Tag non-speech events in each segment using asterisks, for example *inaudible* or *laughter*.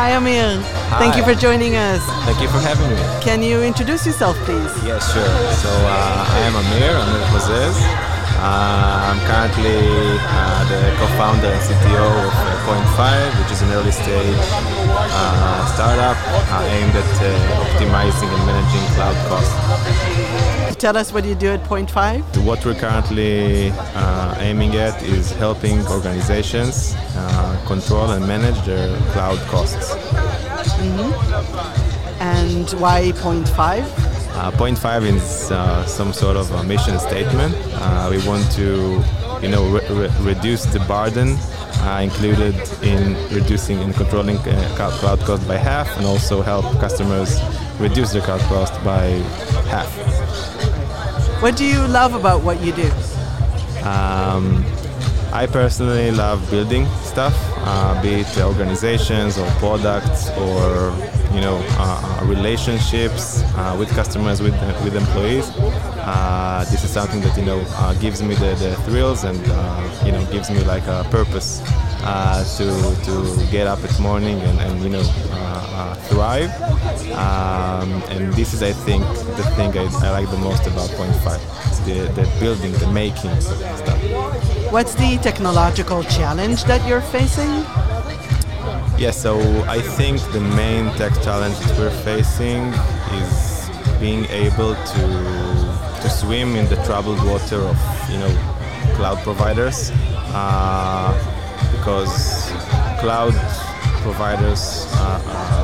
Hi, Amir. Hi. Thank you for joining us. Thank you for having me. Can you introduce yourself, please? Yes, sure. So uh, I am Amir, Amir Hozez. Uh, I'm currently uh, the co-founder and CTO of uh, PointFive, which is an early stage uh, startup uh, aimed at uh, optimizing and managing cloud costs. Tell us what you do at PointFive. What we're currently uh, aiming at is helping organizations uh, control and manage their cloud costs. And why PointFive? Uh, point five is uh, some sort of a mission statement. Uh, we want to, you know, re- re- reduce the burden uh, included in reducing and controlling uh, cloud cloud cost by half, and also help customers reduce their cloud cost by half. What do you love about what you do? Um, I personally love building stuff, uh, be it organizations or products or you know uh, uh, relationships uh, with customers, with with employees. Uh, this is something that you know uh, gives me the, the thrills and you know gives me like a purpose uh, to to get up at morning and, and you know uh, uh, thrive. Um, and this is, I think, the thing I, I like the most about PointFive. The, the building, the making stuff. What's the technological challenge that you're facing? Yeah, so I think the main tech challenge that we're facing is being able to to swim in the troubled water of you know cloud providers uh, because cloud providers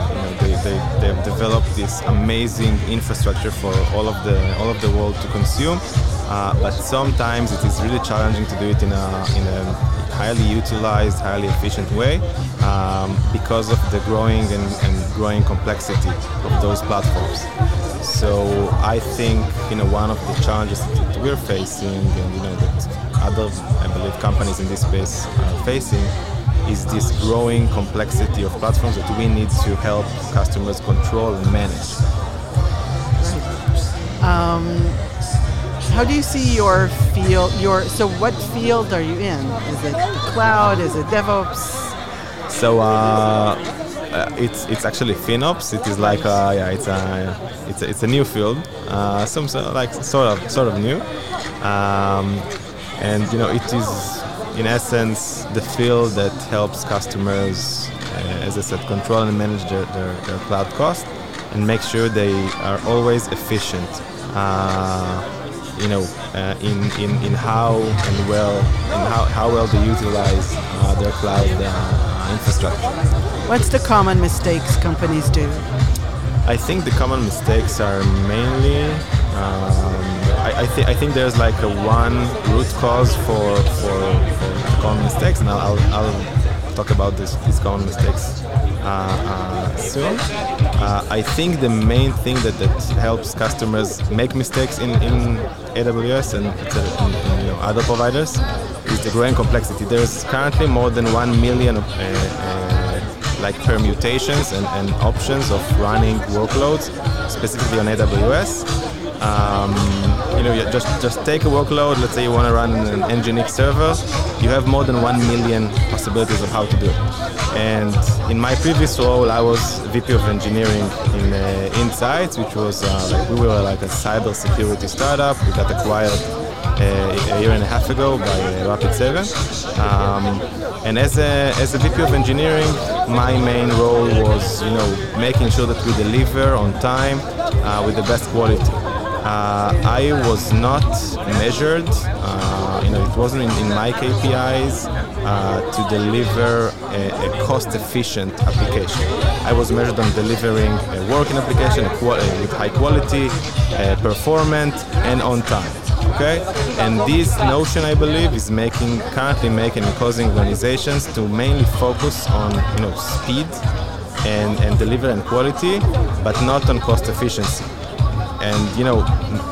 you know they, they, they've developed this amazing infrastructure for all of the all of the world to consume uh, but sometimes it is really challenging to do it in a in a highly utilized, highly efficient way um, because of the growing and, and growing complexity of those platforms. So I think you know one of the challenges that we're facing, and you know that other I believe companies in this space are facing, is this growing complexity of platforms that we need to help customers control and manage. How do you see your field? Your so what field are you in? Is it cloud? Is it DevOps? So uh, uh, it's it's actually FinOps. It is like uh, yeah, it's a it's a, it's a new field. Uh, some sort of like sort of sort of new, um, and you know it is in essence the field that helps customers, uh, as I said, control and manage their, their, their cloud cost and make sure they are always efficient. Uh, you know, uh, in, in, in how and well and how, how well they utilize uh, their cloud uh, infrastructure. What's the common mistakes companies do? I think the common mistakes are mainly. Um, I, I, th- I think there's like a one root cause for for, for common mistakes, and I'll, I'll, talk about this, these common mistakes uh, uh, soon. Uh, I think the main thing that, that helps customers make mistakes in, in AWS and in, in, you know, other providers is the growing complexity. There's currently more than one million uh, uh, like permutations and, and options of running workloads, specifically on AWS. Um, you know, you just just take a workload. Let's say you want to run an Nginx server. You have more than one million possibilities of how to do it. And in my previous role, I was VP of engineering in uh, IntSights, which was uh, like we were like a cyber security startup. We got acquired uh, a year and a half ago by uh, Rapid7. Um, and as a, as a VP of engineering, my main role was, you know, making sure that we deliver on time uh, with the best quality. Uh, I was not measured, uh, you know, it wasn't in, in my KPIs uh, to deliver a, a cost-efficient application. I was measured on delivering a working application a qual- with high quality, performant, and on time okay and this notion i believe is making currently making and causing organizations to mainly focus on you know speed and, and deliver and quality but not on cost efficiency and you know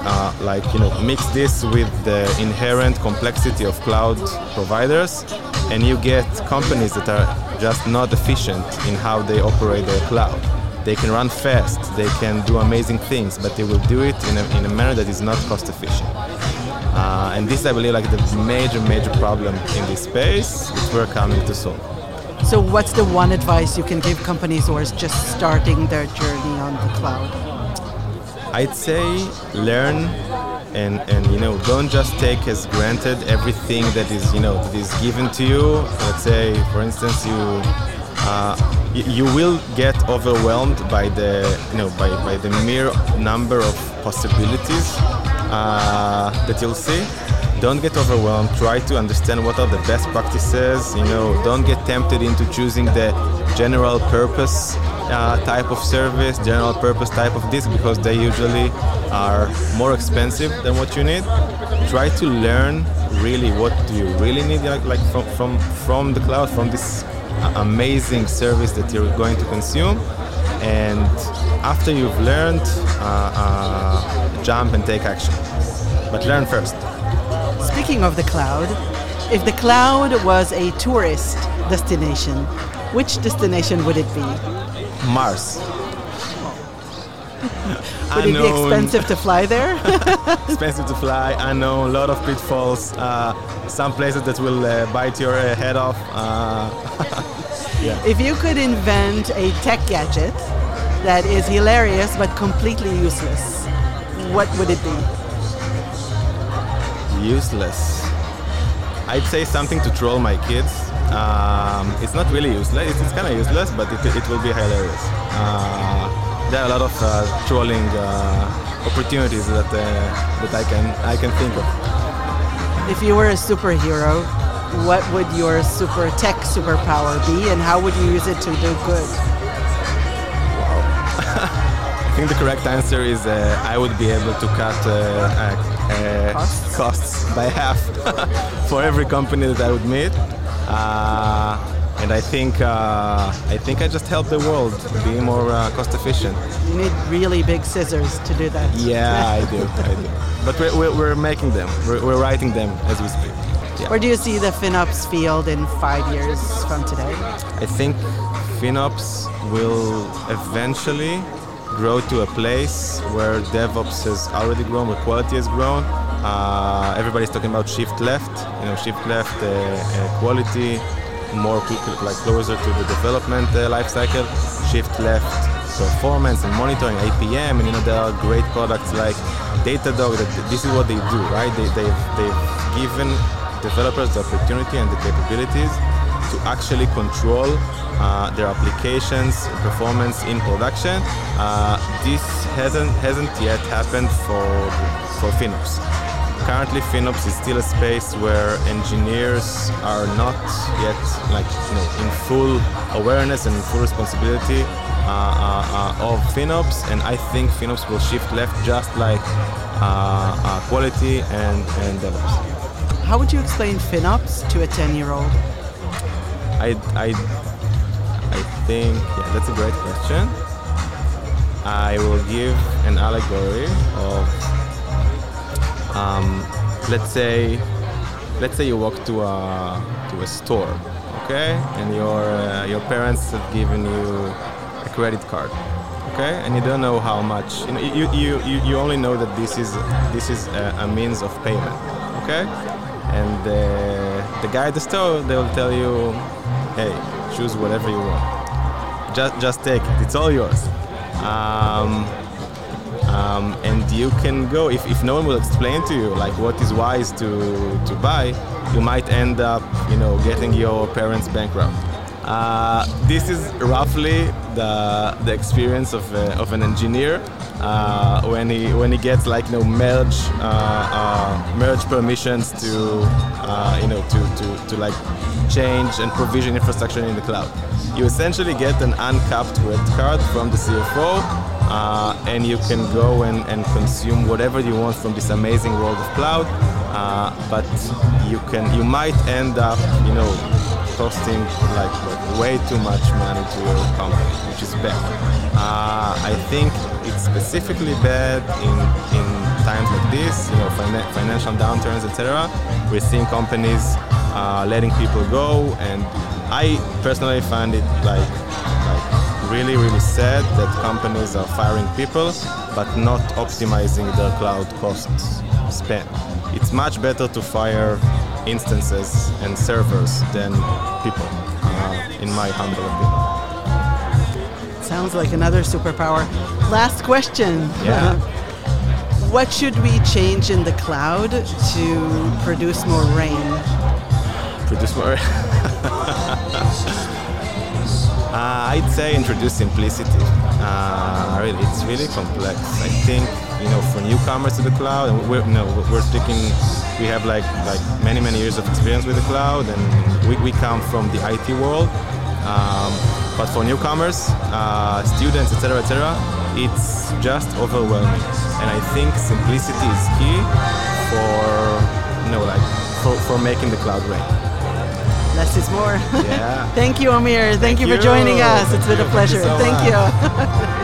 uh, like you know mix this with the inherent complexity of cloud providers and you get companies that are just not efficient in how they operate their cloud. They can run fast they can do amazing things but they will do it in a, in a manner that is not cost efficient. Uh, and this i believe like the major major problem in this space which we're coming to solve. So So, what's the one advice you can give companies who are just starting their journey on the cloud? I'd say learn and, and you know don't just take as granted everything that is you know that is given to you. Let's say, for instance, you uh, you will get overwhelmed by the you know by, by the mere number of possibilities uh, that you'll see don't get overwhelmed. Try to understand what are the best practices you know. Don't get tempted into choosing the general purpose uh, type of service general purpose type of this because they usually are more expensive than what you need. Try to learn really what do you really need like, like from, from from the cloud from this amazing service that you're going to consume. And after you've learned uh, uh, jump and take action. But learn first Speaking of the cloud, if the cloud was a tourist destination, which destination would it be? Mars. would it be expensive to fly there? *laughs* expensive to fly. I know a lot of pitfalls. Uh, some places that will uh, bite your uh, head off. Uh, *laughs* yeah. If you could invent a tech gadget that is hilarious but completely useless, what would it be? Useless. I'd say something to troll my kids. Um, it's not really useless. It's, it's kind of useless, but it, it will be hilarious. Uh, there are a lot of uh, trolling uh, opportunities that uh, that I can I can think of. If you were a superhero, what would your super tech superpower be, and how would you use it to do good? Wow. *laughs* I think the correct answer is uh, I would be able to cut uh, costs? costs? by half *laughs* for every company that I would meet. Uh, and I think uh, I think I just help the world be more uh, cost efficient. You need really big scissors to do that. Yeah, I do, I do. *laughs* But we're, we're, we're making them. We're, we're, writing them as we speak. Yeah. Where do you see the FinOps field in five years from today? I think FinOps will eventually grow to a place where DevOps has already grown, where quality has grown. Uh, everybody's talking about shift left, you know, shift left uh, uh, quality, more like closer to the development uh, lifecycle. Shift left performance and monitoring, APM, and you know there are great products like Datadog. That this is what they do, right? They, they've they've given developers the opportunity and the capabilities to actually control uh, their applications performance in production. Uh, this hasn't hasn't yet happened for for FinOps. Currently, FinOps is still a space where engineers are not yet like you know in full awareness and full responsibility uh, uh, uh, of FinOps, and I think FinOps will shift left just like quality and, and DevOps. How would you explain FinOps to a 10 year old? I, I I think, yeah, that's a great question. I will give an allegory of, um, let's say, let's say you walk to a to a store, okay, and your uh, your parents have given you a credit card, okay, and you don't know how much. You know, you, you, you, you only know that this is this is a, a means of payment, okay, and the guy at the store they will tell you, hey, choose whatever you want. Just just take it. It's all yours. Um, um, and you can go if, if no one will explain to you like what is wise to to buy you might end up you know getting your parents bankrupt uh, this is roughly the the experience of, uh, of an engineer uh, when he when he gets like you know merge uh, uh, merge permissions to uh, you know to, to, to like change and provision infrastructure in the cloud. You essentially get an uncapped credit card from the CFO, uh, and you can go and, and consume whatever you want from this amazing world of cloud. Uh, but you can you might end up you know costing like, way too much money to your company, which is bad. Uh, I think it's specifically bad in in times like this, you know, fina- financial downturns, etc. We're seeing companies uh, letting people go, and I personally find it like like really really sad that companies are firing people but not optimizing their cloud costs spend. It's much better to fire instances and servers than people. Uh, in my humble opinion. Sounds like another superpower. Last question. Yeah. *laughs* what should we change in the cloud to produce more rain? Produce more. *laughs* Uh, I'd say introduce simplicity. Uh, really, it's really complex. I think you know for newcomers to the cloud, we're no, we're speaking. We have like like many many years of experience with the cloud, and we, we come from the IT world. Um, but for newcomers, uh, students, etc., etc., it's just overwhelming. And I think simplicity is key for you know like for, for making the cloud rain. Less is more. Yeah. *laughs* Thank you, Amir. Thank, Thank you for joining us. It's Thank been a you. Thank you pleasure. so Thank you. *laughs*